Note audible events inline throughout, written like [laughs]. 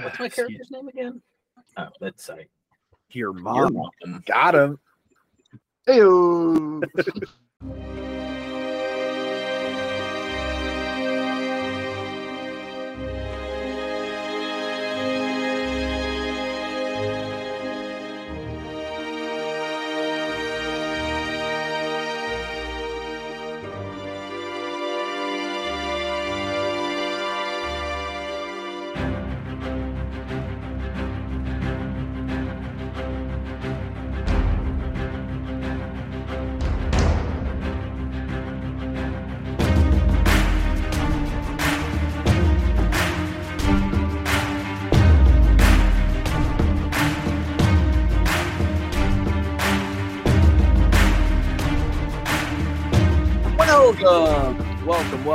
What's my [sighs] character's name again? Oh, let's say uh, your mom. Your mom. Got him. Hey. [laughs]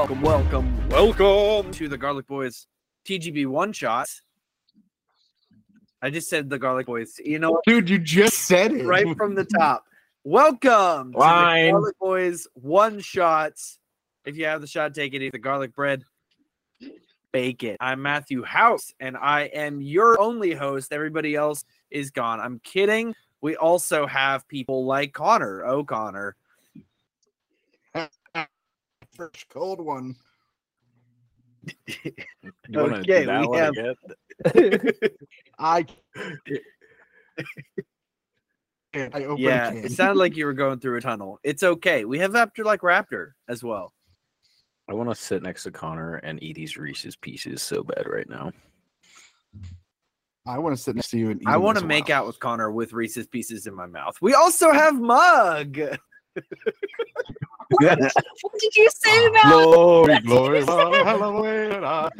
welcome, welcome, welcome, welcome to the Garlic Boys TGB one shot. I just said the Garlic Boys. You know, dude, you just said it right from the top. Welcome Line. to the Garlic Boys one shots. If you have the shot, take it. Eat the garlic bread, bake it. I'm Matthew Haux, and I am your only host. Everybody else is gone. I'm kidding. We also have people like Connor O'Connor fresh cold one. [laughs] you want to okay, do that one have... again? [laughs] I. [laughs] I yeah, it sounded like you were going through a tunnel. It's okay. We have VaptvrLikeRaptor as well. I want to sit next to Connor and eat these Reese's pieces so bad right now. I want to sit next to you and I want to make out with Connor with Reese's pieces in my mouth. We also have Mug. What? what did you say about [laughs] glory, glory, hallelujah?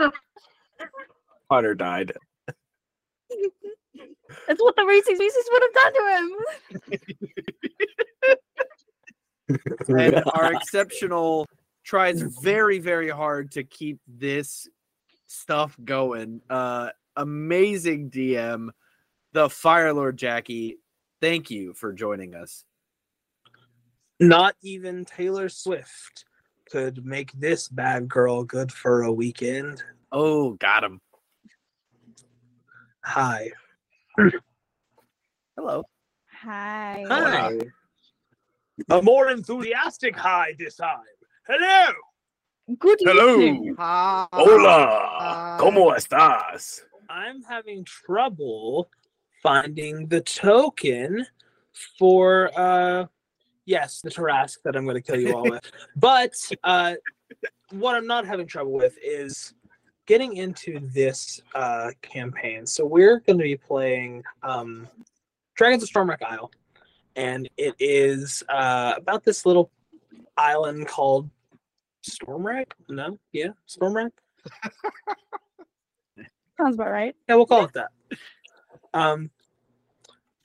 [laughs] Hunter died. That's what the Reese's Pieces would have done to him. and our exceptional tries very, very hard to keep this stuff going. Uh, amazing DM the Firelord Jaqi. Thank you for joining us. Not even Taylor Swift could make this bad girl good for a weekend. Oh, got him. Hi. [clears throat] Hello. Hi. Hi. A more enthusiastic hi this time. Hello. Good Hello. evening. Hi. Hola. ¿Cómo estás? I'm having trouble finding the token for uh yes the Tarrasque that i'm going to kill you all with. [laughs] But uh what i'm not having trouble with is getting into this uh campaign. So we're going to be playing um dragons of stormwreck isle. And it is uh about this little island called stormwreck? No? Yeah? Stormwreck [laughs] sounds about right yeah we'll call it that um,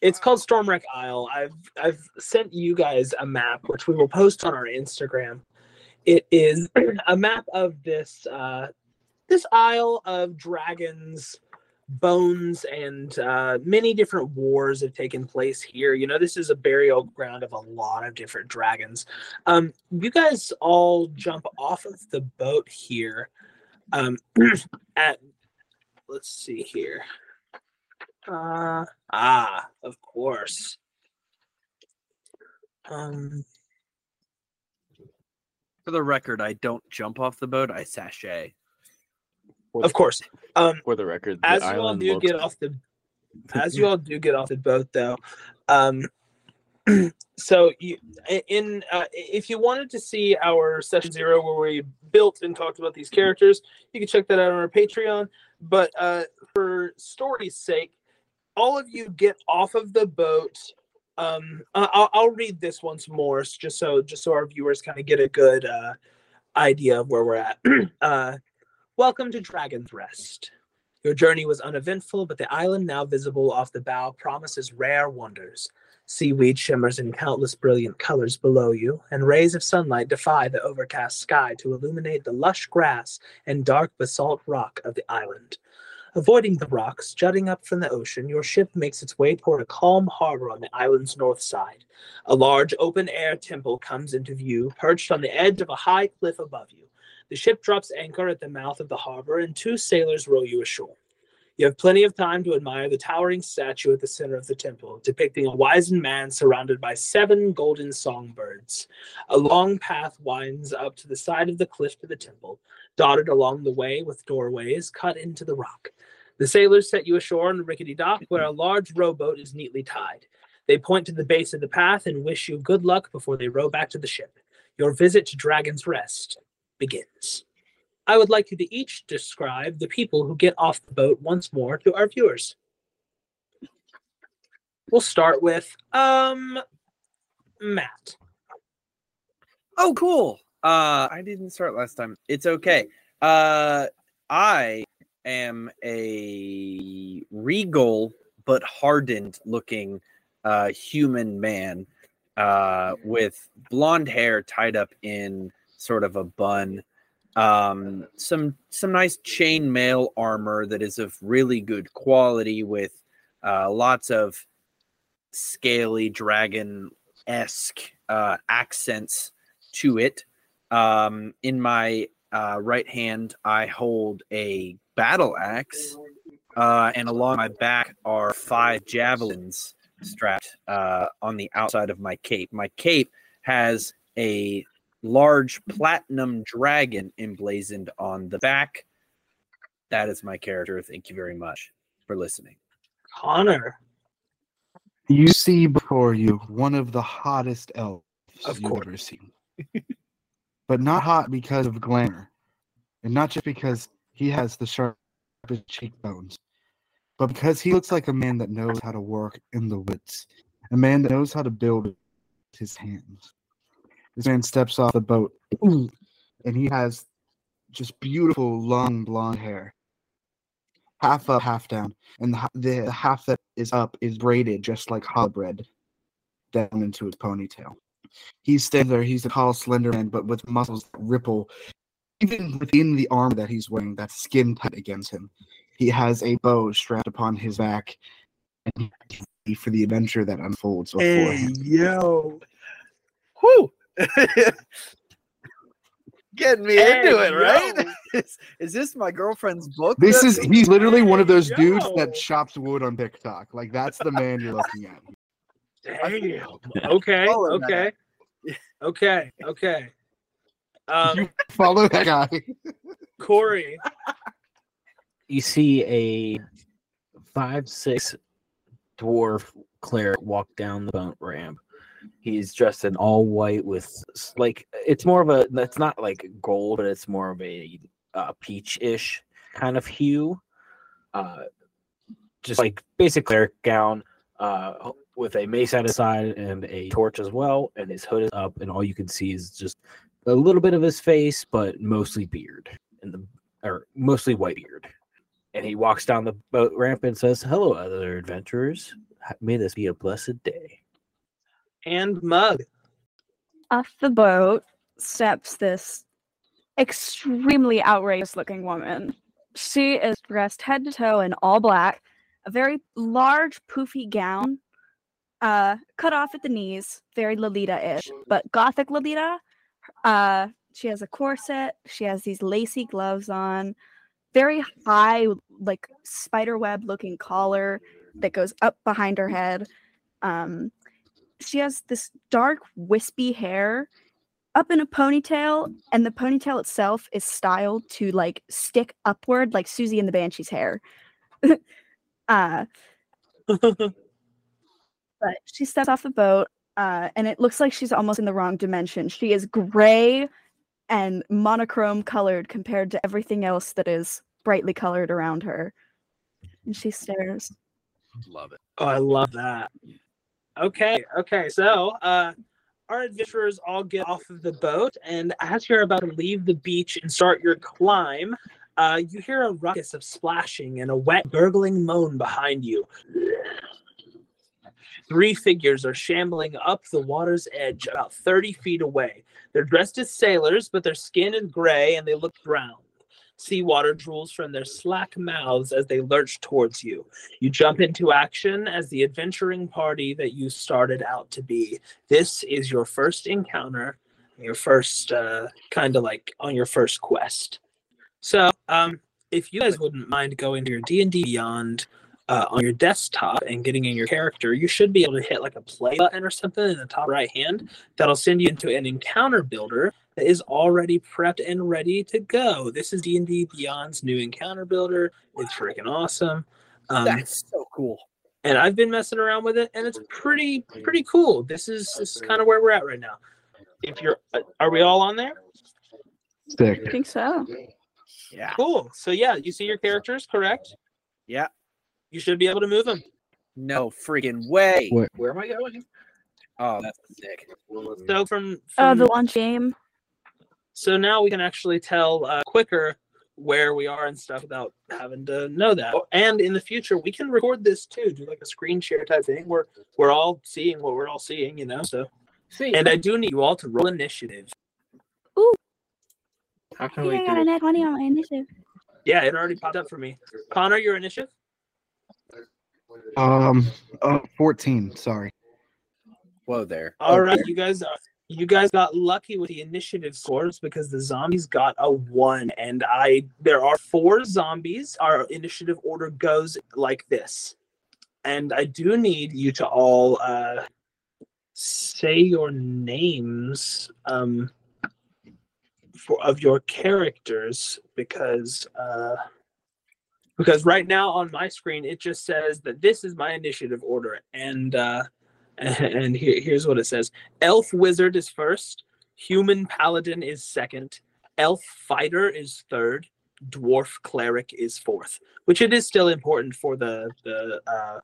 it's called Stormwreck Isle. I've I've sent you guys a map, which we will post on our Instagram. It is a map of this uh, this isle of dragons, bones, and uh, many different wars have taken place here. You know, this is a burial ground of a lot of different dragons. Um, you guys all jump off of the boat here. Um, [clears throat] at let's see here. Uh, ah, of course. Um, for the record, I don't jump off the boat; I sashay. Of course. Um, for the record, the as you all do looks... get off the, [laughs] as you all do get off the boat, though, um, [clears throat] so you in uh, if you wanted to see our session zero where we built and talked about these characters, you can check that out on our Patreon. But uh, for story's sake, all of you get off of the boat. Um, I'll, I'll read this once more, just so just so our viewers kind of get a good uh, idea of where we're at. [clears throat] uh, welcome to Dragon's Rest. Your journey was uneventful, but the island now visible off the bow promises rare wonders. Seaweed shimmers in countless brilliant colors below you, and rays of sunlight defy the overcast sky to illuminate the lush grass and dark basalt rock of the island. Avoiding the rocks jutting up from the ocean, your ship makes its way toward a calm harbor on the island's north side. A large open air temple comes into view, perched on the edge of a high cliff above you. The ship drops anchor at the mouth of the harbor, and two sailors row you ashore. You have plenty of time to admire the towering statue at the center of the temple, depicting a wizened man surrounded by seven golden songbirds. A long path winds up to the side of the cliff to the temple, dotted along the way with doorways cut into the rock. The sailors set you ashore on a rickety dock where a large rowboat is neatly tied. They point to the base of the path and wish you good luck before they row back to the ship. Your visit to Dragon's Rest begins. I would like you to each describe the people who get off the boat once more to our viewers. We'll start with um Matt. Oh, cool. Uh, I didn't start last time. It's okay. Uh, I am a regal but hardened looking uh, human man uh, with blonde hair tied up in sort of a bun. Um, some some nice chain mail armor that is of really good quality with uh, lots of scaly dragon esque uh, accents to it. Um, in my uh, right hand, I hold a battle axe, uh, and along my back are five javelins strapped uh, on the outside of my cape. My cape has a large platinum dragon emblazoned on the back. That is my character. Thank you very much for listening. Connor. You see before you one of the hottest elves Of you've course. ever seen. but not hot because of glamour. And not just because he has the sharpest cheekbones, but because he looks like a man that knows how to work in the woods. A man that knows how to build with his hands. This man steps off the boat and he has just beautiful long blonde hair. Half up, half down. And the, the, the half that is up is braided just like challah bread down into his ponytail. He stands there, he's a tall, slender man, but with muscles that ripple even within the armor that he's wearing, that's skin tight against him. He has a bow strapped upon his back and he's ready for the adventure that unfolds before him. yo. Whoo! [laughs] Getting me Hey, into it, right? [laughs] is, is this my girlfriend's book? This is he's literally one of those Hey, dudes that chops wood on TikTok. Like that's the man you're looking at. Damn. [laughs] Okay. Okay. Okay. Okay. Um, you follow that guy. Corey. you see a five six dwarf cleric walk down the boat ramp. He's dressed in all white with like it's more of a that's not like gold, but it's more of a uh, peach-ish kind of hue. Uh, just like basic cleric gown, uh, with a mace at his side and a torch as well, and his hood is up, and all you can see is just a little bit of his face, but mostly beard and the or mostly white beard and he walks down the boat ramp and says, "Hello, other adventurers. May this be a blessed day." And Mug. Off the boat steps this extremely outrageous looking woman. She is dressed head to toe in all black, a very large, poofy gown, uh, cut off at the knees, very Lolita ish, but gothic Lolita. Uh, she has a corset, she has these lacy gloves on, very high, like spider web looking collar that goes up behind her head. Um, she has this dark wispy hair up in a ponytail and the ponytail itself is styled to like stick upward like Siouxsie and the Banshee's hair. [laughs] uh [laughs] but she steps off the boat uh and it looks like she's almost in the wrong dimension. She is gray and monochrome colored compared to everything else that is brightly colored around her. And she stares. Love it. Oh, I love that. Okay, okay. So, uh, our adventurers all get off of the boat, and as you're about to leave the beach and start your climb, uh, you hear a ruckus of splashing and a wet, gurgling moan behind you. Three figures are shambling up the water's edge about 30 feet away. They're dressed as sailors, but their skin is gray and they look drowned. Sea water drools from their slack mouths as they lurch towards you. You jump into action as the adventuring party that you started out to be. This is your first encounter, your first uh, kind of like on your first quest. So, um, if you guys wouldn't mind going to your D and D Beyond uh, on your desktop and getting in your character, you should be able to hit like a play button or something in the top right hand. That'll send you into an encounter builder is already prepped and ready to go. This is D and D Beyond's new encounter builder. It's freaking awesome. Um, That's so cool. and I've been messing around with it, and it's pretty pretty cool. This is this is kind of where we're at right now. If you're, uh, are we all on there? Sick. I think so. Yeah. Cool. So yeah, you see your characters, correct? Yeah. You should be able to move them. No freaking way. Wait. Where am I going? Oh, that's sick. So from, Oh, from the launch game. So now we can actually tell uh, quicker where we are and stuff without having to know that. And in the future, we can record this too, do like a screen share type thing where we're all seeing what we're all seeing, you know. So, See, and I do need you all to roll initiative. Ooh. How I can think we I got do a net 20 on my initiative. Yeah, it already popped up for me. Connor, your initiative. Um, uh, 14. Sorry. Whoa there. All right, you guys are. You guys got lucky with the initiative scores because the zombies got a one, and I there are four zombies. Our initiative order goes like this, and I do need you to all uh, say your names um, for of your characters because uh, because right now on my screen it just says that this is my initiative order, and uh, [laughs] and here, here's what it says. Elf wizard is first human paladin is second elf fighter is third dwarf cleric is fourth which it is still important for the the uh,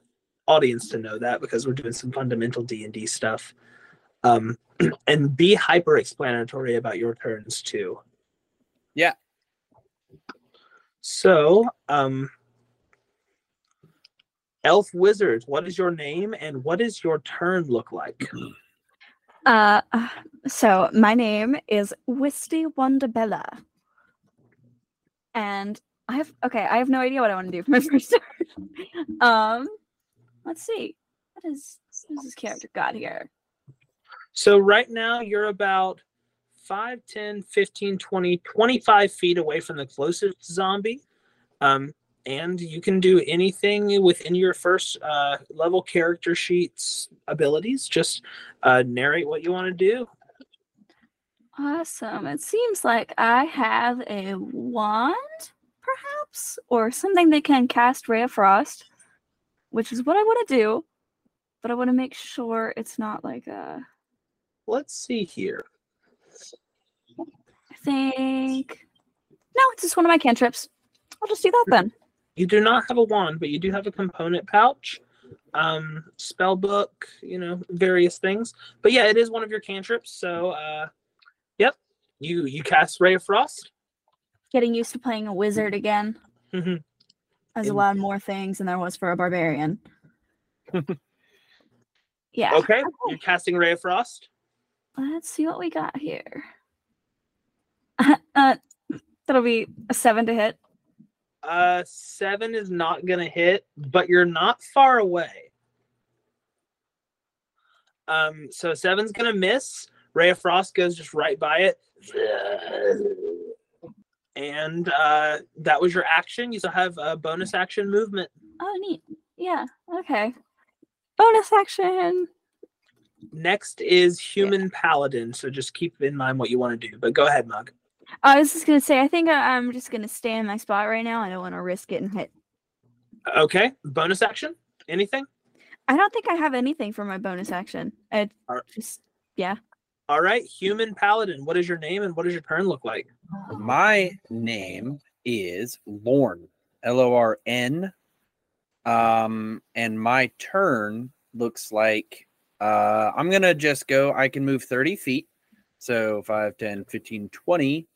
audience to know that because we're doing some fundamental d&d stuff. Um, [clears throat] and be hyper explanatory about your turns too. Yeah. so um elf wizard what is your name and what does your turn look like [clears throat] Uh, so my name is Wisty Wandabella, and I have okay. I have no idea what I want to do for my [laughs] first turn. um, let's see. What is what is this character got here? So right now you're about 5, 10, 15, 20, 25 feet away from the closest zombie. Um, and you can do anything within your first uh, level character sheets abilities. Just uh, narrate what you want to do. Awesome. It seems like I have a wand, perhaps, or something that can cast Ray of Frost, which is what I want to do. But I want to make sure it's not like a. Let's see here. I think. No, it's just one of my cantrips. I'll just do that then. You do not have a wand, but you do have a component pouch, um, spell book, you know, various things. But yeah, it is one of your cantrips. So, uh, yep, you you cast Ray of Frost. Getting used to playing a wizard again. Mhm. Has In- allowed more things than there was for a barbarian. [laughs] yeah. Okay, you're casting Ray of Frost. Let's see what we got here. [laughs] uh, that'll be a seven to hit. Uh, seven is not gonna hit, but you're not far away. Um, so seven's gonna miss. Ray of Frost goes just right by it, and uh, that was your action. You still have a bonus action movement. Oh, neat. Yeah. Okay. Bonus action. Next is human paladin. So just keep in mind what you want to do. But go ahead, Mug. I was just gonna say. I think I, I'm just gonna stay in my spot right now. I don't want to risk getting hit. Okay, bonus action. Anything? I don't think I have anything for my bonus action. I Alright. just yeah. All right, human paladin. What is your name and what does your turn look like? My name is Lorn. L O R N. Um, and my turn looks like uh I'm gonna just go. I can move 30 feet. So 5, 10, 15, 20.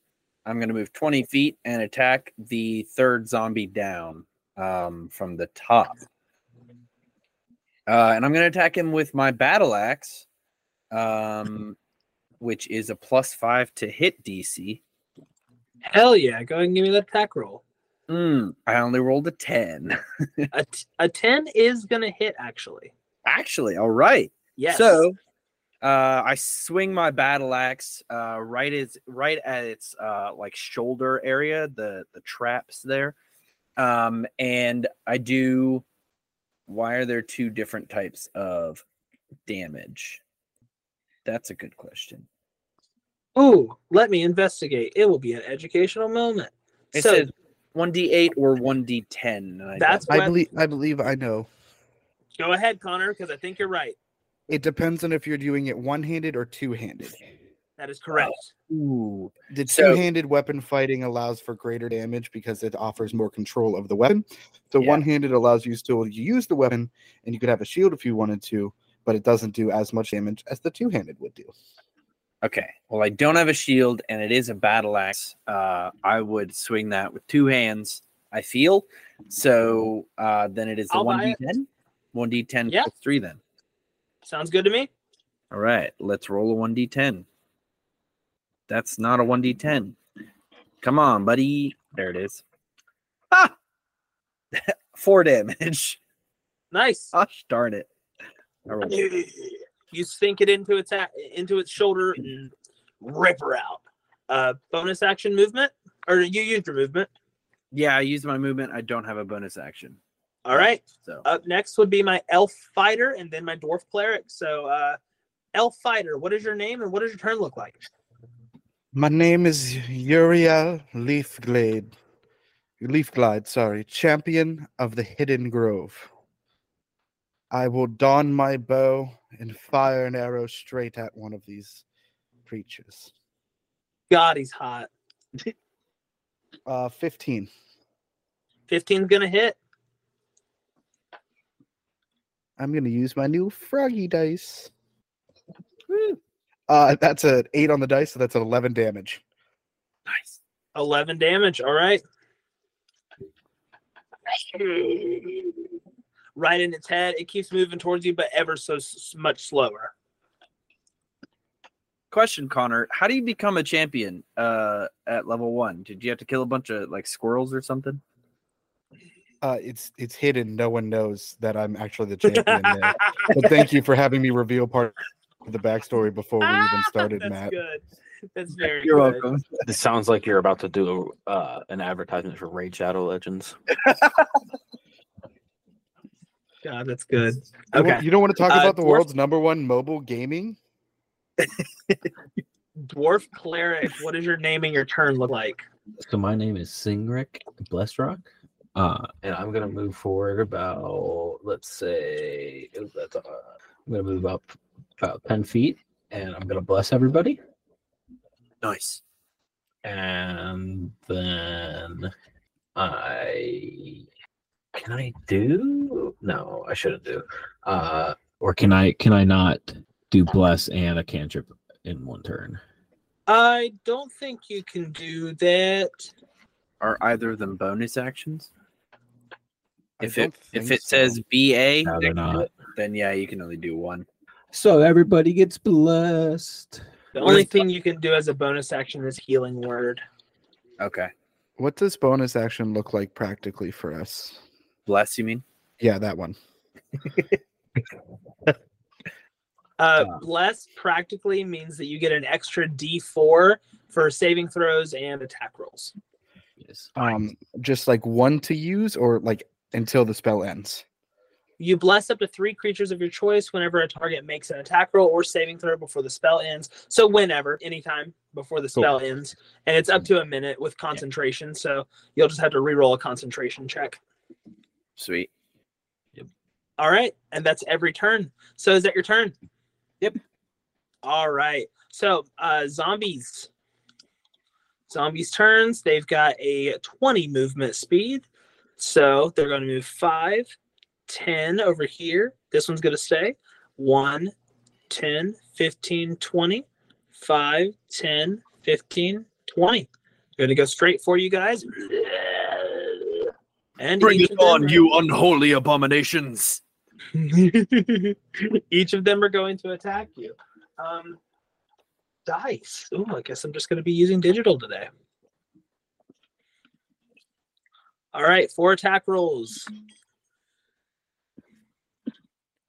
I'm gonna move 20 feet and attack the third zombie down um from the top. Uh, and I'm gonna attack him with my battle axe. Um which is a plus five to hit DC. Hell yeah! Go ahead and give me that attack roll. Mm, I only rolled a 10. [laughs] A, t- a ten is gonna hit actually. Actually, all right. Yes. So uh, I swing my battle axe uh, right as right at its uh, like shoulder area, the the traps there, um, and I do. Why are there two different types of damage? That's a good question. Ooh, let me investigate. It will be an educational moment. It so says one d eight or one d ten. That's I Well- believe I believe I know. go ahead, Connor, because I think you're right. It depends on if you're doing it one-handed or two-handed. That is correct. Ooh, The So- two-handed weapon fighting allows for greater damage because it offers more control of the weapon. So Yeah. one-handed allows you still to use the weapon, and you could have a shield if you wanted to, but it doesn't do as much damage as the two-handed would do. Okay. Well, I don't have a shield, and it is a battle axe. Uh, I would swing that with two hands. I feel so. Uh, then it is the I'll one buy d it. ten. One d ten Yeah. plus three. Then. Sounds good to me. All right. Let's roll a one d ten. That's not a one d ten. Come on, buddy. There it is. Ah. [laughs] Four damage. Nice. Gosh darn it. You sink it into its a- into its shoulder and rip her out. Uh, bonus action movement, or you used your movement. Yeah, I used my movement. I don't have a bonus action. All right. So Up next would be my elf fighter, and then my dwarf cleric. So, uh, elf fighter, what is your name and what does your turn look like? My name is Uriel Leafglade. Leafglide, sorry, champion of the Hidden Grove. I will don my bow and fire an arrow straight at one of these creatures. God, he's hot. Uh, 15. 15's gonna hit. I'm going to use my new froggy dice. Uh, that's an 8 on the dice, so that's an 11 damage. nice. 11 damage. All right. Right in its head. It keeps moving towards you, but ever so s- much slower. Question, Connor. How do you become a champion uh, at level one? Did you have to kill a bunch of like squirrels or something? Uh, it's it's hidden. No one knows that I'm actually the champion there. But [laughs] thank you for having me reveal part of the backstory before we even [laughs] started, Matt. That's Matt. good. That's very You're good. welcome. This sounds like you're about to do uh, an advertisement for Raid Shadow Legends. God, that's good. You Okay. You don't want to talk Uh, about the dwarf- world's number one mobile gaming? [laughs] Dwarf cleric, what does your name and your turn look like? So my name is Singrick Blessrock, uh, and I'm gonna move forward about let's say ooh, that's, uh, I'm gonna move up about ten feet, and I'm gonna bless everybody, Nice. and then I can I do no I shouldn't do uh or can I can I not do bless and a cantrip in one turn? I don't think you can do that. Are either of them bonus actions? I If it if think it says. BA, No, they're not. then yeah, you can only do one. So everybody gets blessed. The What only is- thing you can do as a bonus action is healing word. Okay. What does bonus action look like practically for us? Bless you mean? Yeah, that one. [laughs] Uh, Ah. bless practically means that you get an extra D4 for saving throws and attack rolls. Yes. Um, just like one to use, or like until the spell ends. You bless up to three creatures of your choice whenever a target makes an attack roll or saving throw before the spell ends. So whenever, anytime before the Cool. spell ends, and it's up to a minute with concentration. So you'll just have to re-roll a concentration check. Sweet. Yep. All right, and that's every turn. So is that your turn? Yep. All right. So uh zombies. Zombies turns. They've got a 20 movement speed. So they're going to move 5, 10 over here. This one's going to stay. 1, 10, 15, 20. 5, 10, 15, 20. Going to go straight for you guys. And Bring it on, are- you unholy abominations. [laughs] Each of them are going to attack you. Um, dice. Oh, I guess I'm just going to be using digital today. All right, four attack rolls.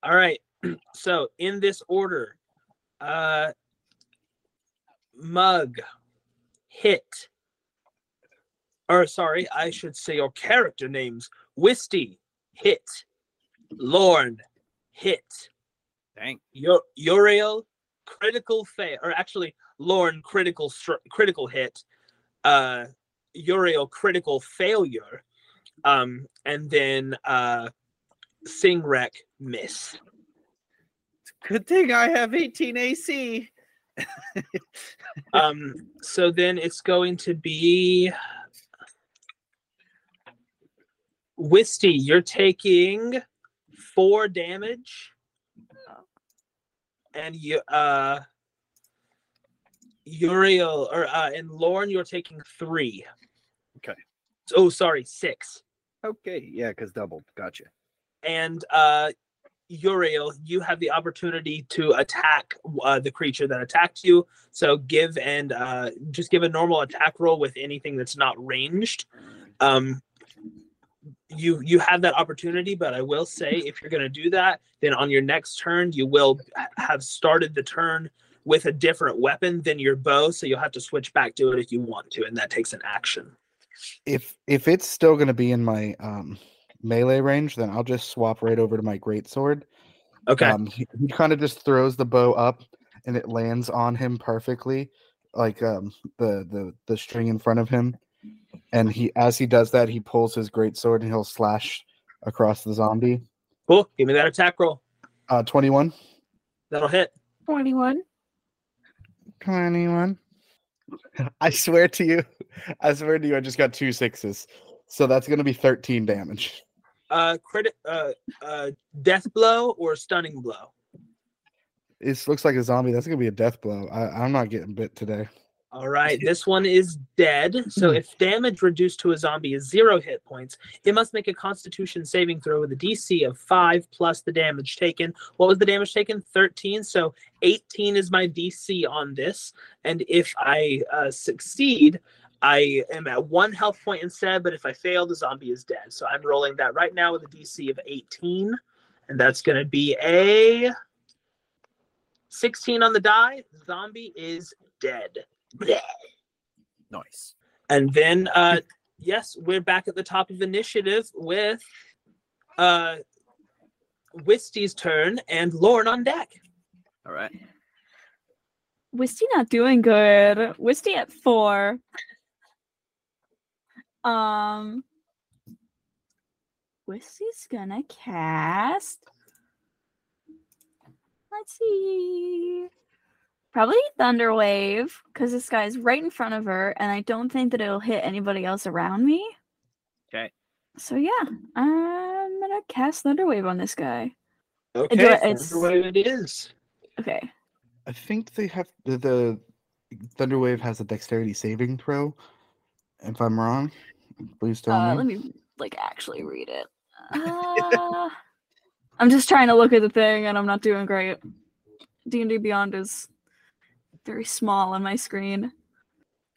All right. [clears throat] So in this order, uh mug hit. Or sorry, I should say your character names. Wisty hit. Lorn hit. Dang. Ur- Uriel critical fail or actually Lorn critical critical hit. Uh Uriel critical failure. Um and then uh Sing Wreck miss. Good thing I have 18 AC. [laughs] Um so then it's going to be Wisty, you're taking four damage. And you uh Uriel or uh and Lorn, you're taking three. Okay. Oh, sorry, six. Okay, yeah, because doubled. Gotcha. And uh Uriel, you have the opportunity to attack uh, the creature that attacked you. So give and uh, just give a normal attack roll with anything that's not ranged. Um, you you have that opportunity, but I will say if you're going to do that, then on your next turn you will have started the turn with a different weapon than your bow, so you'll have to switch back to it if you want to, and that takes an action. If if it's still gonna be in my um melee range, then I'll just swap right over to my great sword. Okay. Um, he, he kind of just throws the bow up, and it lands on him perfectly, like um the the the string in front of him. And he, as he does that, he pulls his great sword and he'll slash across the zombie. cool. Give me that attack roll. Uh, twenty-one. That'll hit. 21. 21. [laughs] I swear to you, [laughs] I swear to you, I just got two sixes. So that's going to be 13 damage. Uh, credit. Uh, uh, death blow or stunning blow. It looks like a zombie. That's going to be a death blow. I, I'm not getting bit today. All right, this one is dead. So Hmm. if damage reduced to a zombie is zero hit points, it must make a Constitution saving throw with a DC of five plus the damage taken. What was the damage taken? Thirteen. So eighteen is my DC on this, and if I uh, succeed, I am at one health point instead. But if I fail, the zombie is dead. So I'm rolling that right now with a DC of eighteen, and that's going to be a sixteen on the die. Zombie is dead. Bleh. [laughs] Nice. And then uh yes, we're back at the top of initiative with uh Wisty's turn and Lorn on deck. All right. Wisty not doing good. Wisty at four. Um, Wisty's gonna cast. Let's see. Probably Thunderwave, because this guy's right in front of her, and I don't think that it'll hit anybody else around me. Okay. So yeah, I'm gonna cast Thunderwave on this guy. Okay, Do it- it's- Thunderwave it is. Okay. I think they have the, the Thunderwave has a dexterity saving throw. If I'm wrong, please tell Uh, me. let me like actually read it. Uh, [laughs] I'm just trying to look at the thing, and I'm not doing great. D and D Beyond is very small on my screen.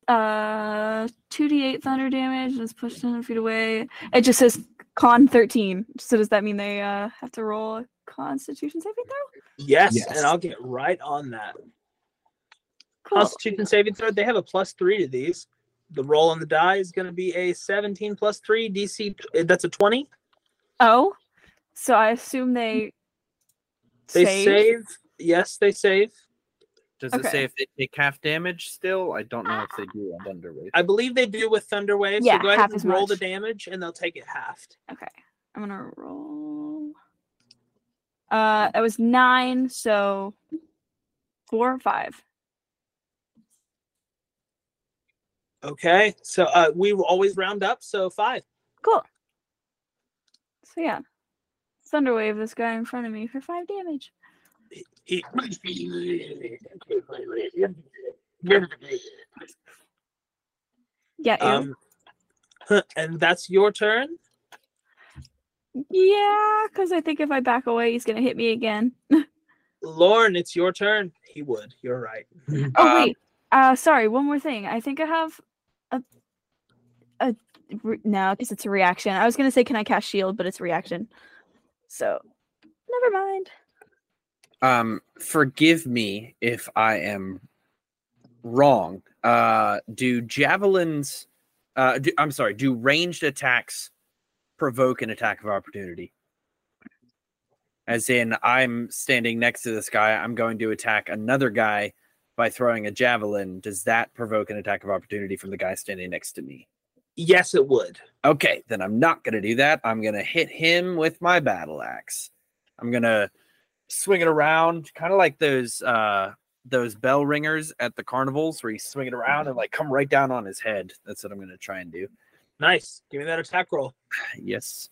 Uh, two d eight thunder damage and is pushed 100 feet away. It just says con 13. So does that mean they uh have to roll a Constitution saving throw? Yes, Yes. and I'll get right on that. Cool. Constitution saving throw, they have a plus three to these. The roll on the die is going to be a 17 plus 3 DC. uh, That's a 20. Oh, so I assume they They save? save. Yes, they save. Does it Okay. say if they take half damage still? I don't know if they do on Thunderwave. I believe they do with Thunderwave. Yeah, so go ahead and as roll the damage, and they'll take it halved. Okay. I'm gonna roll. Uh, that was nine, so four or five. Okay, so uh, we will always round up, so five. Cool. So yeah, Thunderwave this guy in front of me for five damage. Yeah, um, and that's your turn. yeah, because I think if I back away, he's gonna hit me again. [laughs] Lauren, it's your turn. He would. You're right. Oh Um, wait, uh, sorry. One more thing. I think I have a a re- no, because it's a reaction. I was gonna say, can I cast shield, but it's a reaction. So, never mind. Um, forgive me if I am wrong. Uh, do javelins? Uh, do, I'm sorry. Do ranged attacks provoke an attack of opportunity? As in, I'm standing next to this guy. I'm going to attack another guy by throwing a javelin. Does that provoke an attack of opportunity from the guy standing next to me? Yes, it would. Okay, then I'm not going to do that. I'm going to hit him with my battle axe. I'm going to swing it around, kind of like those uh those bell ringers at the carnivals where you swing it around and like come right down on his head. That's what I'm going to try and do. Nice. Give me that attack roll. [sighs] Yes.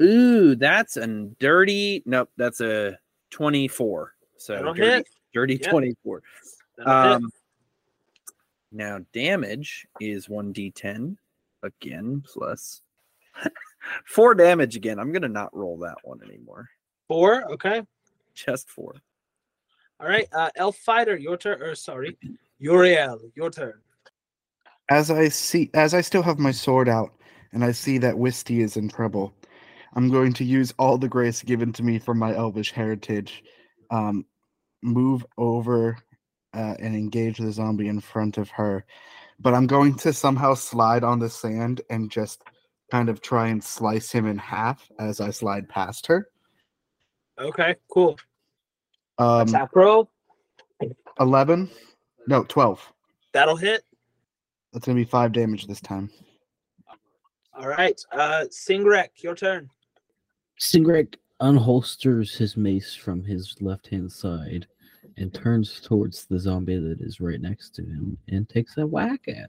Ooh, that's a dirty. Nope, that's a 24. So dirty, hit. dirty Yep. 24. That'll hit. Um, now damage is 1d10 again plus [laughs] four damage again. I'm gonna not roll that one anymore. Four. Okay. Just four. All right. Uh, Elf Fighter, your turn. Or sorry, Uriel, your turn. As I see, as I still have my sword out, and I see that Wisty is in trouble, I'm going to use all the grace given to me from my elvish heritage, um, move over uh, and engage the zombie in front of her. But I'm going to somehow slide on the sand and just kind of try and slice him in half as I slide past her. Okay. Cool. Um, attack roll. 11? No, 12. That'll hit. That's going to be five damage this time. All right. Uh, Singrek, your turn. Stingrek unholsters his mace from his left hand side and turns towards the zombie that is right next to him and takes a whack at him.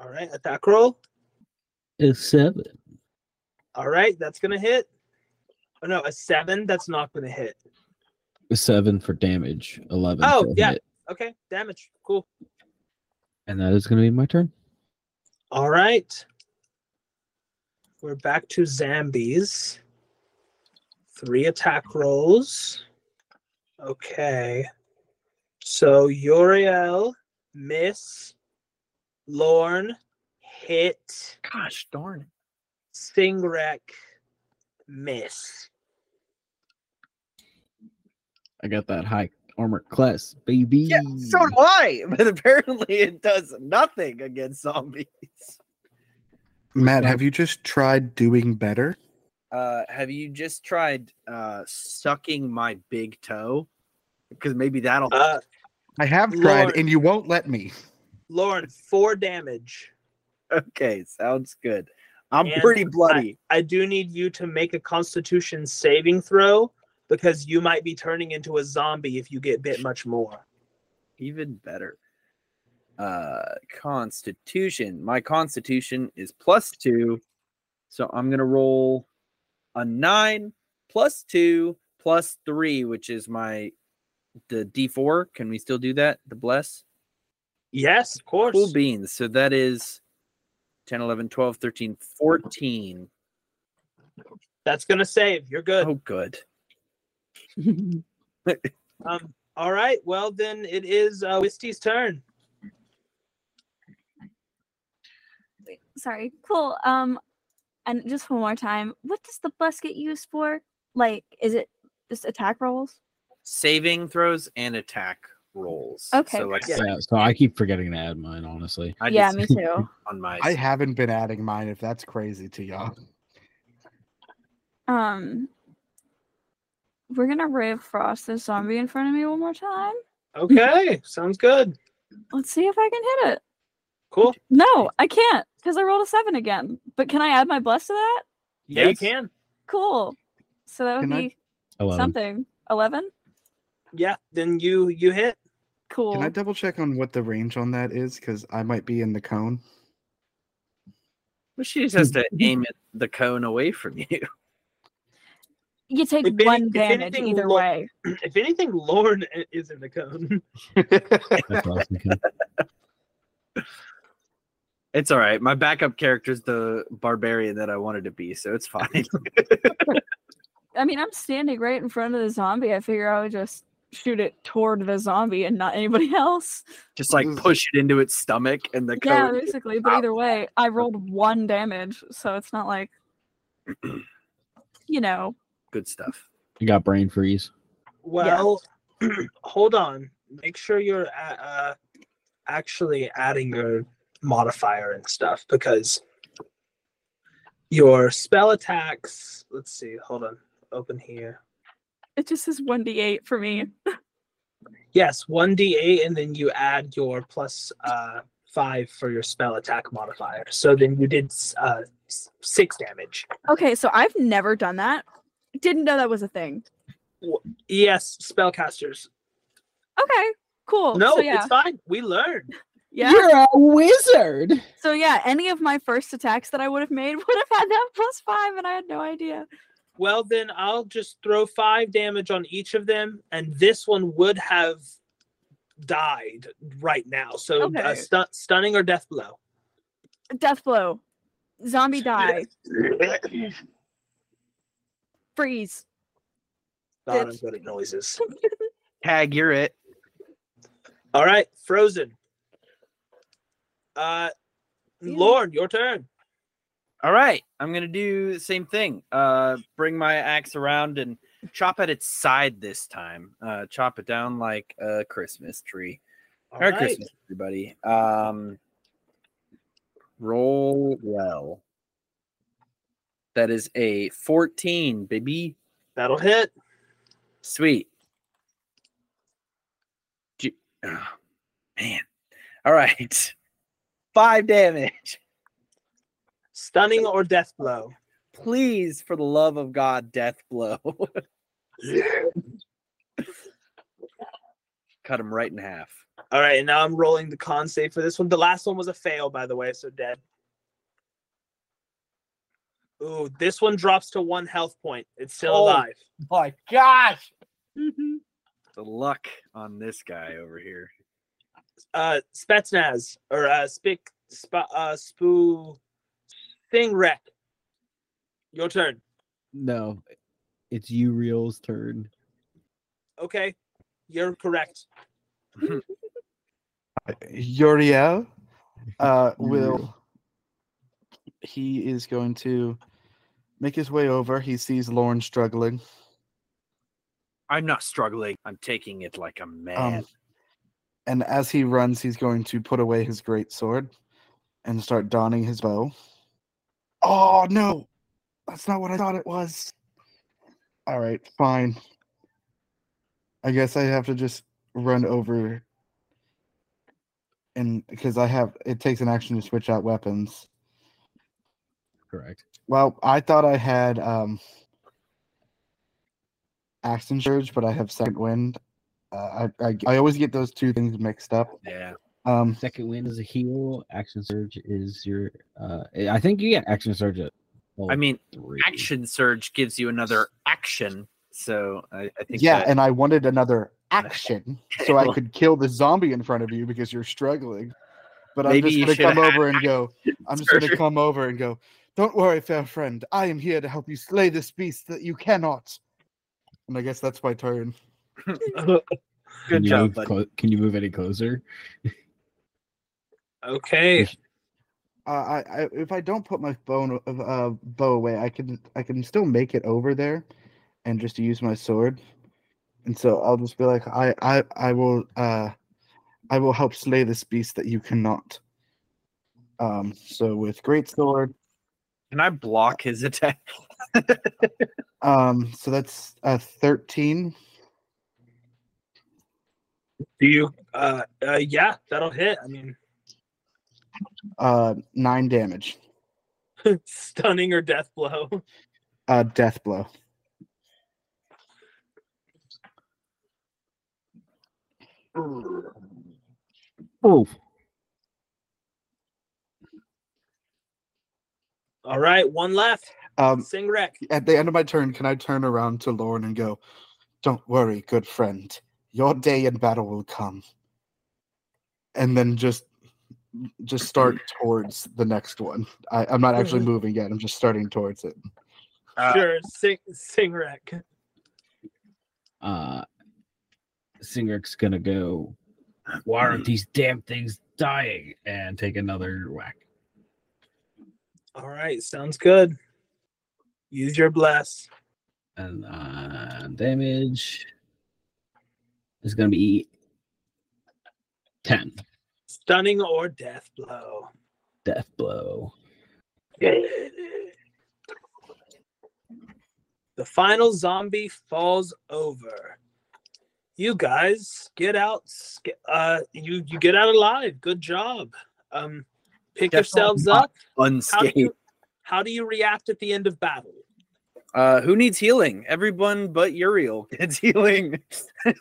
All right. Attack roll. A seven. All right. That's gonna hit. Oh no, a seven. That's not gonna hit. A seven for damage. Eleven. Oh, yeah. hit. Okay. Damage. Cool. And that is going to be my turn. All right. We're back to zombies. Three attack rolls. Okay. So Uriel, miss. Lorn, hit. Gosh darn it. Singrek, miss. I got that high armor class, baby. Yeah, so do I. [laughs] But apparently it does nothing against zombies. Matt, have you just tried doing better? Uh, have you just tried uh sucking my big toe? Because maybe that'll Uh, I have tried, Lord. and you won't let me. Lauren, four damage. Okay, sounds good. I'm And pretty bloody. I do need you to make a constitution saving throw because you might be turning into a zombie if you get bit much more. Even better. Uh constitution. My constitution is plus two. So I'm gonna roll a nine plus two plus three, which is my the D4. Can we still do that? The bless? Yes, of course. Cool beans. So that is 10, 11, 12, 13, 14. That's gonna save. You're good. Oh, good. [laughs] Um. All right. Well, then it is uh, Wisty's turn. Wait, sorry. Cool. Um, and just one more time, what does the bus get used for? Like, is it just attack rolls? Saving throws and attack rolls. Okay, So like Yeah. Yeah, so I keep forgetting to add mine, honestly. I yeah, just- me [laughs] too. on my I haven't been adding mine. If that's crazy to y'all, Um, we're gonna ray of frost this zombie in front of me one more time. Okay. Sounds good. Let's see if I can hit it. Cool. No, I can't because I rolled a seven again. But can I add my bless to that? Yeah, you can. Cool. So that would Can be Eleven. something. Eleven. Yeah. Then you you hit. Cool. can I double check on what the range on that is? Because I might be in the cone. Well, she just has to [laughs] aim it, the cone away from [laughs] you. You take If one if damage anything, either lo- way. [clears throat] If anything, Lauren i- is in the cone. That's awesome. Ken. [laughs] It's all right. My backup character is the barbarian that I wanted to be, so it's fine. I mean, I'm standing right in front of the zombie. I figure I would just shoot it toward the zombie and not anybody [laughs] else. Just like push it into its stomach and the Yeah, basically. But either way, I rolled one damage, so it's not like, you know, Good stuff. You got brain freeze. Well, [clears throat] hold on. Make sure you're a- uh, actually adding your modifier and stuff because your spell attacks. Let's see. Hold on. Open here. It just says one d eight for me. Yes, one d8, and then you add your plus uh, five for your spell attack modifier. So then you did uh, six damage. Okay, so I've never done that. Didn't know that was a thing. Yes, spellcasters. Okay, cool. No, so yeah, it's fine. We learned. yeah. You're a wizard. So yeah, any of my first attacks that I would have made [laughs] would have had that plus five, and I had no idea. Well, then I'll just throw five damage on each of them, and this one would have died right now. So, uh, Okay. stun- stunning or death blow. Death blow, zombie die, freeze. God, I'm good at noises. [laughs] Tag, you're it. All right, frozen. Uh, Yeah. Lorn, your turn. All right, I'm gonna do the same thing. Uh, bring my axe around and chop at its side this time. Uh, chop it down like a Christmas tree. All Merry right. Christmas, everybody. Um, roll well. That is a 14, baby. That'll hit. Sweet. G- oh, man. All right. [laughs] Five damage. Stunning or death blow. Please, for the love of God, death blow. [laughs] Cut him right in half. All right, and now I'm rolling the con save for this one. The last one was a fail, by the way, so dead. Ooh, this one drops to one health point. It's still Oh. alive. My gosh. The luck on this guy over here. Uh, Spetsnaz or uh, Spick, sp- uh, Spoo, Thing Wreck. Your turn. No, it's Uriel's turn. Okay, you're correct. [laughs] Uriel uh, will. He is going to make his way over. He sees Lorn struggling. I'm not struggling. I'm taking it like a man. Um, and as he runs, he's going to put away his great sword and start donning his bow. Oh no, that's not what I thought it was. All right, fine. I guess I have to just run over, and because I have, it takes an action to switch out weapons. Correct. Well, I thought I had um Action Surge, but I have Second Wind. Uh, I, I I always get those two things mixed up. yeah. Um, Second wind is a heal. Action surge is your. uh I think you get action surge at. I mean, three. action surge gives you another action. So I, I think yeah, that- and I wanted [laughs] another action so I could kill the zombie in front of you because you're struggling. But I'm Maybe just you gonna should come have over and [laughs] go. I'm just gonna surgery. come over and go. Don't worry, fair friend. I am here to help you slay this beast that you cannot. And I guess that's my turn. [laughs] Can good you job, move buddy. clo- can you move any closer? Okay. Uh, I, I if I don't put my bone uh, bow away, I can I can still make it over there, and just use my sword. And so I'll just be like, I I I will uh, I will help slay this beast that you cannot. Um. So with great sword, Can I block his attack? [laughs] um. So that's a thirteen. Do you? Uh, uh, yeah, that'll hit. I mean, Uh, nine damage. [laughs] stunning or death blow. Uh, death blow. Oh, All right, one left. Um. Sing wreck. At the end of my turn, can I turn around to Lorn and go, Don't worry, good friend. Your day in battle will come. And then just just start towards the next one. I, I'm not actually moving yet. I'm just starting towards it. Uh, sure, sing sing wreck. uh, Singrick's gonna go. Why aren't these damn things dying? And take another whack. All right, sounds good. Use your bless. And uh, damage is gonna be ten. Stunning or death blow. Death blow. The final zombie falls over. You guys get out. Uh, you you get out alive. Good job. Um, pick Definitely yourselves up. How do Unscathed. you how do you react at the end of battle? Uh, who needs healing? Everyone but Uriel [laughs] gets healing. [laughs]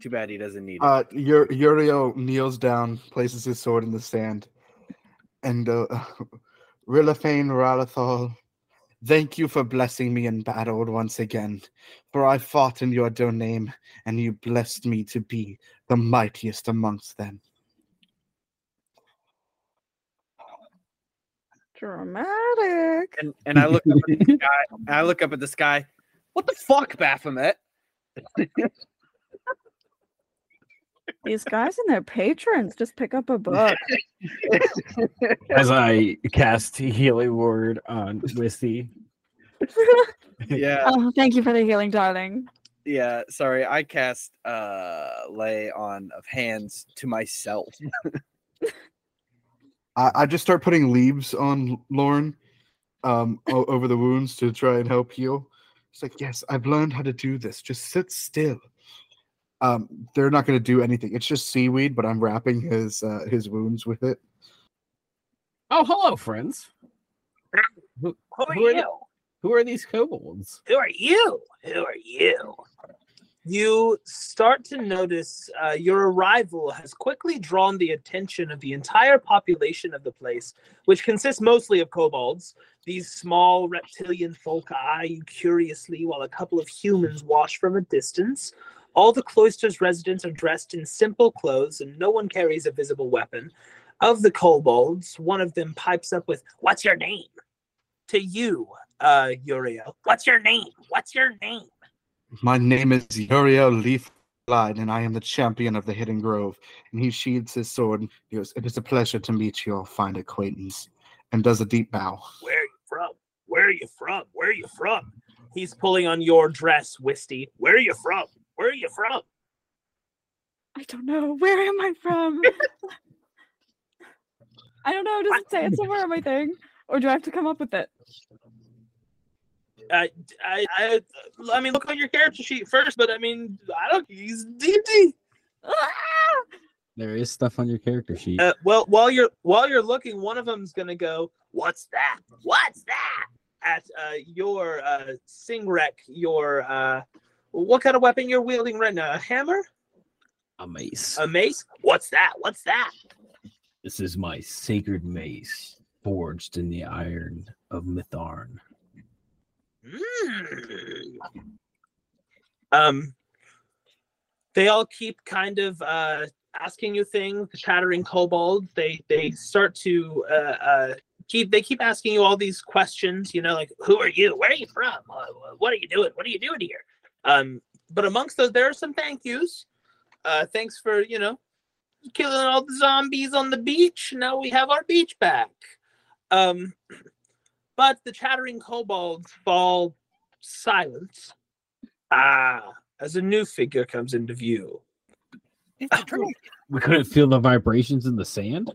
Too bad he doesn't need it. Uh, Ur- Uriel kneels down, places his sword in the sand, and uh, [laughs] Rillifane Rallathil, thank you for blessing me in battle once again, for I fought in your domain, and you blessed me to be the mightiest amongst them. Dramatic. and and I look up at the [laughs] sky. and I look up at the sky. What the fuck, Baphomet? [laughs] These guys and their patrons just pick up a book. As I cast healing word on Wisty. [laughs] Yeah, oh, thank you for the healing, darling. yeah. Sorry, I cast uh lay on of hands to myself. [laughs] I, I just start putting leaves on Lorn um, o- over the wounds to try and help heal. It's like, yes, I've learned how to do this. Just sit still. Um, they're not going to do anything. It's just seaweed, but I'm wrapping his uh, his wounds with it. Oh, hello, friends. Who, Who are Who are the- you? who are these kobolds? Who are you? Who are you? You start to notice uh, your arrival has quickly drawn the attention of the entire population of the place, which consists mostly of kobolds. These small reptilian folk eye you curiously while a couple of humans watch from a distance. All the cloister's residents are dressed in simple clothes and no one carries a visible weapon. Of the kobolds, one of them pipes up with, What's your name? To you, uh, Uriel. What's your name? What's your name? My name is Uriel Leafglide, and I am the champion of the Hidden Grove. And he sheathes his sword. And he goes, "It is a pleasure to meet your fine acquaintance," and does a deep bow. Where are you from? Where are you from? Where are you from? He's pulling on your dress, Wisty. Where are you from? Where are you from? I don't know. Where am I from? I don't know. Does it say it somewhere on my thing? Or do I have to come up with it? I, I, I, I mean, look on your character sheet first, but I mean, I don't. He's D&D. Ah! There is stuff on your character sheet. Uh, well, while you're while you're looking, one of them's gonna go, "What's that? What's that?" At uh, your uh, Singrek, your uh, what kind of weapon you're wielding right now? A hammer? A mace. A mace? What's that? What's that? This is my sacred mace, forged in the iron of Mitharn. Mm. Um, they all keep kind of uh, asking you things. The chattering kobolds. They they start to uh, uh, keep they keep asking you all these questions. You know, like who are you? Where are you from? What are you doing? What are you doing here? Um, but amongst those, there are some thank yous. Uh, thanks for you know killing all the zombies on the beach. Now we have our beach back. Um, [clears throat] but the chattering kobolds fall silent. Ah, as a new figure comes into view. [laughs] We couldn't feel the vibrations in the sand.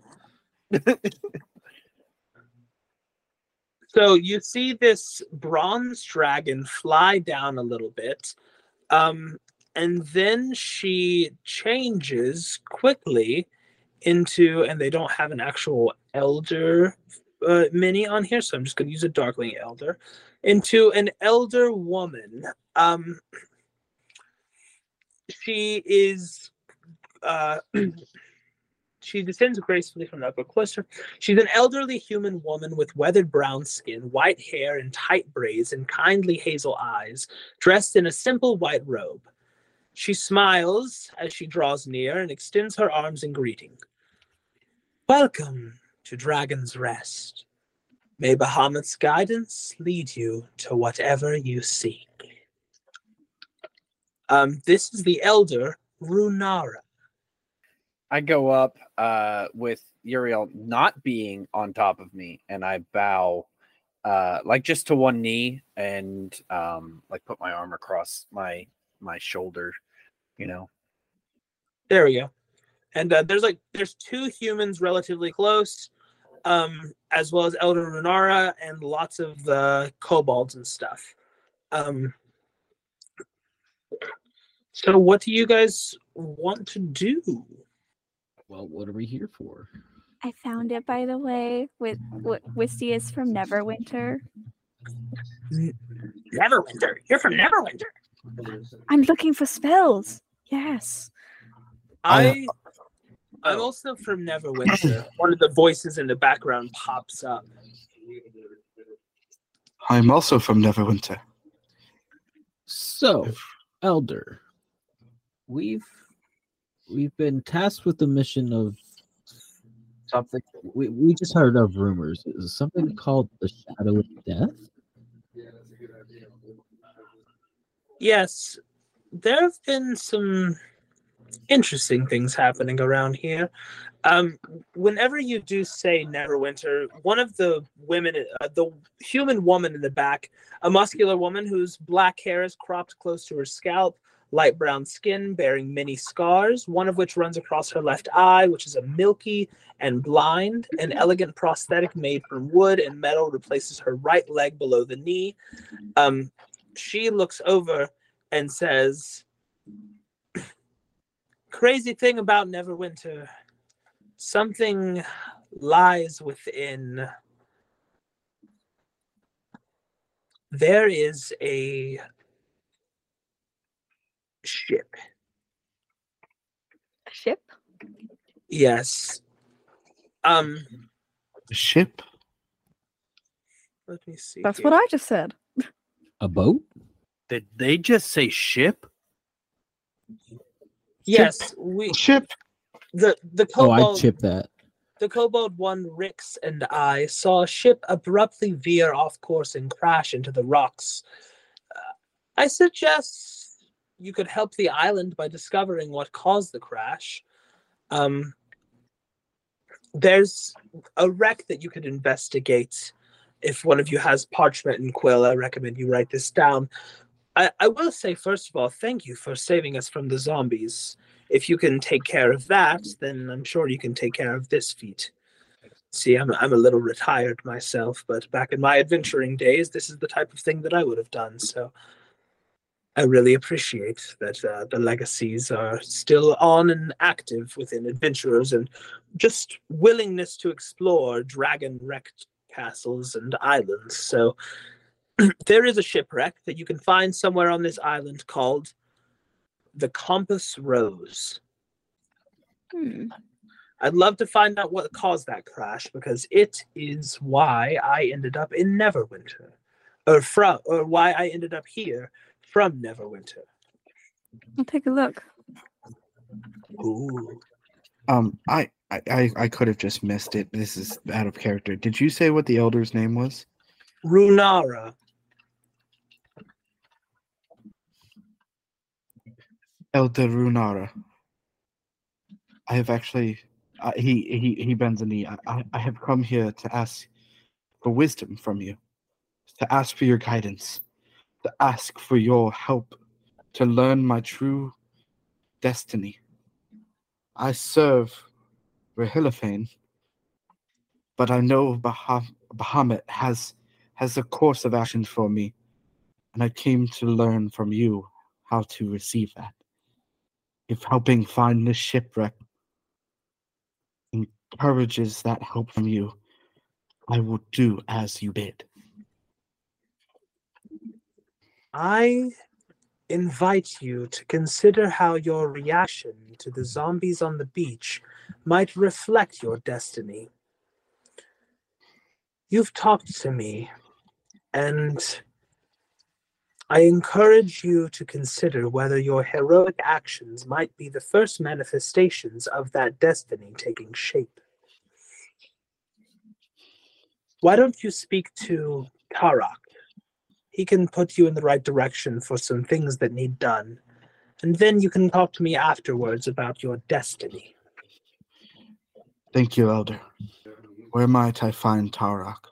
[laughs] So you see this bronze dragon fly down a little bit, um, and then she changes quickly into, and they don't have an actual elder uh, mini on here, so I'm just going to use a darkling elder, into an elder woman. Um, she is. Uh, [clears throat] she descends gracefully from the upper cluster. She's an elderly human woman with weathered brown skin, white hair, and tight braids, and kindly hazel eyes, dressed in a simple white robe. She smiles as she draws near and extends her arms in greeting. Welcome to Dragon's Rest. May Bahamut's guidance lead you to whatever you seek. Um, this is the elder Runara. I go up uh, with Uriel not being on top of me, and I bow, uh, like just to one knee, and um, like put my arm across my my shoulder, you know. There we go. And uh, there's like there's two humans relatively close, um, as well as Elder Runara and lots of the kobolds and stuff. Um, so what do you guys want to do? Well, what are we here for? I found it, [laughs] by the way, with with Wisty is from Neverwinter. Neverwinter. You're from Neverwinter. I'm looking for spells. Yes. I I'm oh. also from Neverwinter. [clears throat] One of the voices in the background pops up. I'm also from Neverwinter. So, Elder, we've we've been tasked with the mission of something. We, we just heard of rumors. Something called the Shadow of Death? Yes, there have been some interesting things happening around here. Um, whenever you do say Neverwinter, one of the women, uh, the human woman in the back, a muscular woman whose black hair is cropped close to her scalp, light brown skin bearing many scars, one of which runs across her left eye, which is a milky and blind. An elegant prosthetic made from wood and metal replaces her right leg below the knee. Um, she looks over and says, Crazy thing about Neverwinter something lies within. There is a ship. A ship? Yes. Um, A ship? let me see. That's here. what I just said. A boat? Did they just say ship? Yes, we Ship? the the Oh, I chip that. the kobold one Rix and I saw a ship abruptly veer off course and crash into the rocks. Uh, I suggest you could help the island by discovering what caused the crash. Um, there's a wreck that you could investigate. If one of you has parchment and quill, I recommend you write this down. I, I will say, first of all, thank you for saving us from the zombies. If you can take care of that, then I'm sure you can take care of this feat. See, I'm, I'm a little retired myself, but back in my adventuring days, this is the type of thing that I would have done. So I really appreciate that uh, the legacies are still on and active within adventurers and just willingness to explore dragon wrecked castles and islands. So [clears throat] there is a shipwreck that you can find somewhere on this island called the Compass Rose. Hmm. I'd love to find out what caused that crash because it is why I ended up in Neverwinter, or from, or why I ended up here from Neverwinter. I'll take a look. Ooh. Um, I, I, I, I could have just missed it. This is out of character. Did you say what the elder's name was? Runara. Elder Runara. I have actually. Uh, he he he bends a knee. I, I I have come here to ask for wisdom from you, to ask for your guidance, to ask for your help, to learn my true destiny. I serve Rahilifane, but I know Bah- Bahamut has has a course of action for me, and I came to learn from you how to receive that. If helping find the shipwreck encourages that help from you, I will do as you bid. I invite you to consider how your reaction to the zombies on the beach might reflect your destiny. You've talked to me, and I encourage you to consider whether your heroic actions might be the first manifestations of that destiny taking shape. Why don't you speak to Tarak? He can put you in the right direction for some things that need done. and then you can talk to me afterwards about your destiny. Thank you, Elder. Where might I find Tarak?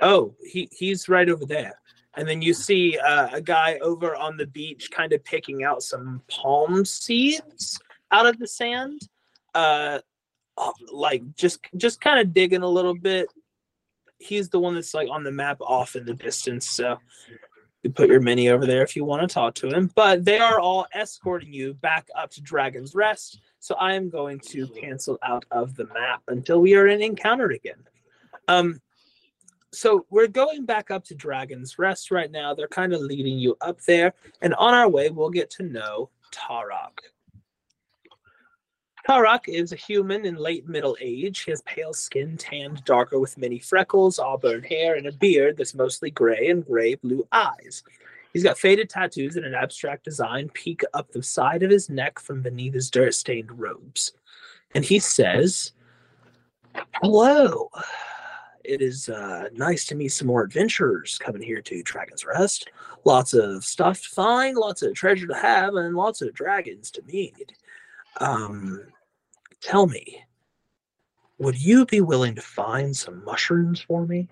Oh, he he's right over there. And then you see uh, a guy over on the beach, kind of picking out some palm seeds out of the sand, uh, uh like just just kind of digging a little bit. He's the one that's like on the map off in the distance, so you put your mini over there if you want to talk to him. But they are all escorting you back up to Dragon's Rest, so I am going to cancel out of the map until we are in encounter again. Um, so we're going back up to Dragon's Rest right now. They're kind of leading you up there, and on our way, we'll get to know Tarak. Tarak is a human in late middle age. His pale skin, tanned darker with many freckles, auburn hair, and a beard that's mostly gray and gray blue eyes. He's got faded tattoos and an abstract design peek up the side of his neck from beneath his dirt stained robes. And he says, Hello. It is uh, nice to meet some more adventurers coming here to Dragon's Rest. Lots of stuff to find, lots of treasure to have, and lots of dragons to meet. Um, tell me, would you be willing to find some mushrooms for me?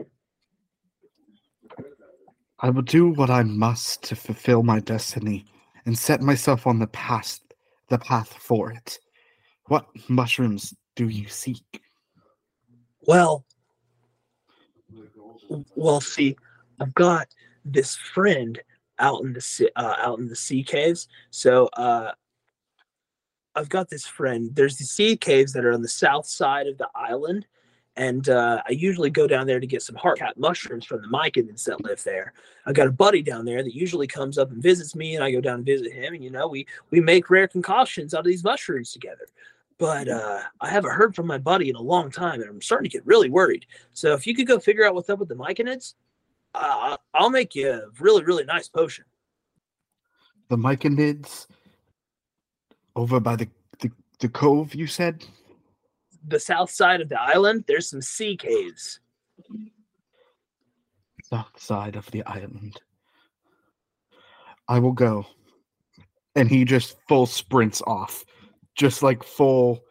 I will do what I must to fulfill my destiny and set myself on the path the path for it. What mushrooms do you seek? Well, well, see, I've got this friend out in the uh, out in the sea caves. So uh, I've got this friend. There's the sea caves that are on the south side of the island, and uh, I usually go down there to get some heartcap mushrooms from the Myconids that live there. I've got a buddy down there that usually comes up and visits me, and I go down and visit him. And you know, we we make rare concoctions out of these mushrooms together. But uh, I haven't heard from my buddy in a long time, and I'm starting to get really worried. So if you could go figure out what's up with the Myconids, uh, I'll make you a really really nice potion. The Myconids over by the, the the cove you said? The south side of the island there's some sea caves. South side of the island. I will go. And he just full sprints off. Just like full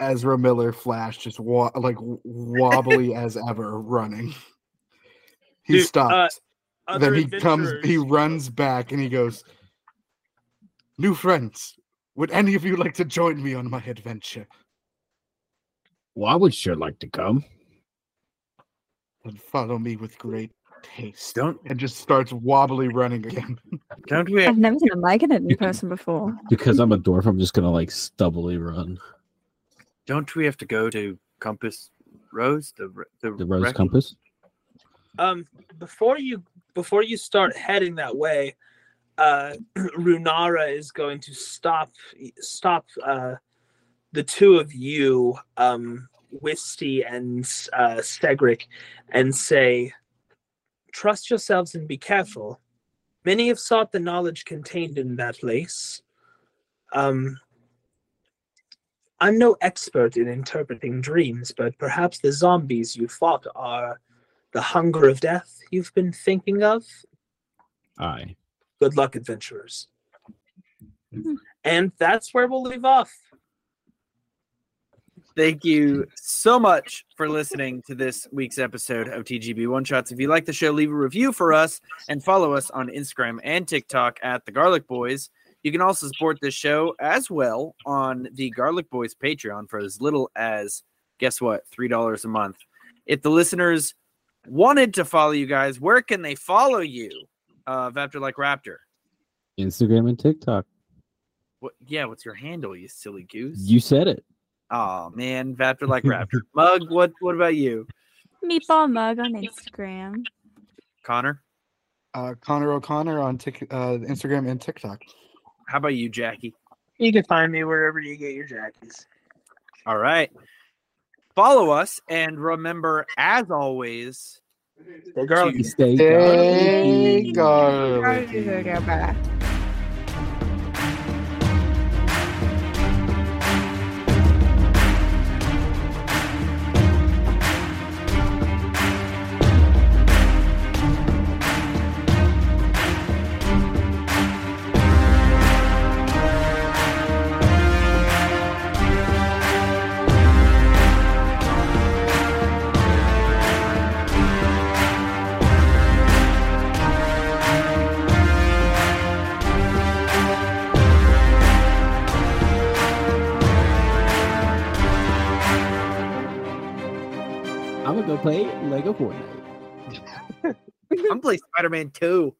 ezra miller flash just wa- like wobbly [laughs] as ever running. He Dude, uh, stops. Other then he comes he runs back and he goes new friends would any of you like to join me on my adventure Well, I would sure like to come. and follow me with great taste Don't and just starts wobbly running again [laughs] don't we? I've never seen a Myconid in person before. Because I'm a dwarf, I'm just gonna like stubbly run. Don't we have to go to Compass Rose? The the, The rose rec- compass. um before you before you start heading that way uh [clears throat] runara is going to stop stop uh the two of you um wisty and uh stegrick and say trust yourselves and be careful many have sought the knowledge contained in that place um i'm no expert in interpreting dreams but perhaps the zombies you fought are the hunger of death you've been thinking of? Aye. Good luck, adventurers. Hmm. And that's where we'll leave off. Thank you so much for listening to this week's episode of TGB One Shots. If you like the show, leave a review for us and follow us on Instagram and TikTok at the Garlic Boys. You can also support this show as well on the Garlic Boys Patreon for as little as, guess what, $3 a month. If the listeners wanted to follow you guys, where can they follow you? Uh, Vaptvr like Raptor. Instagram and TikTok. What? Yeah, what's your handle, you silly goose? You said it. Oh man, Vaptvr like [laughs] Raptor. Mug, what? What about you, Meatball mug on Instagram. Connor? uh connor o'connor on Tik uh instagram and tiktok How about you, Jaqi? You can find me wherever you get your jackies. All right. Follow us and remember, as always, Well, garlic. to Stay Stay garlicky. garlicky. I'm gonna play Spider Man 2.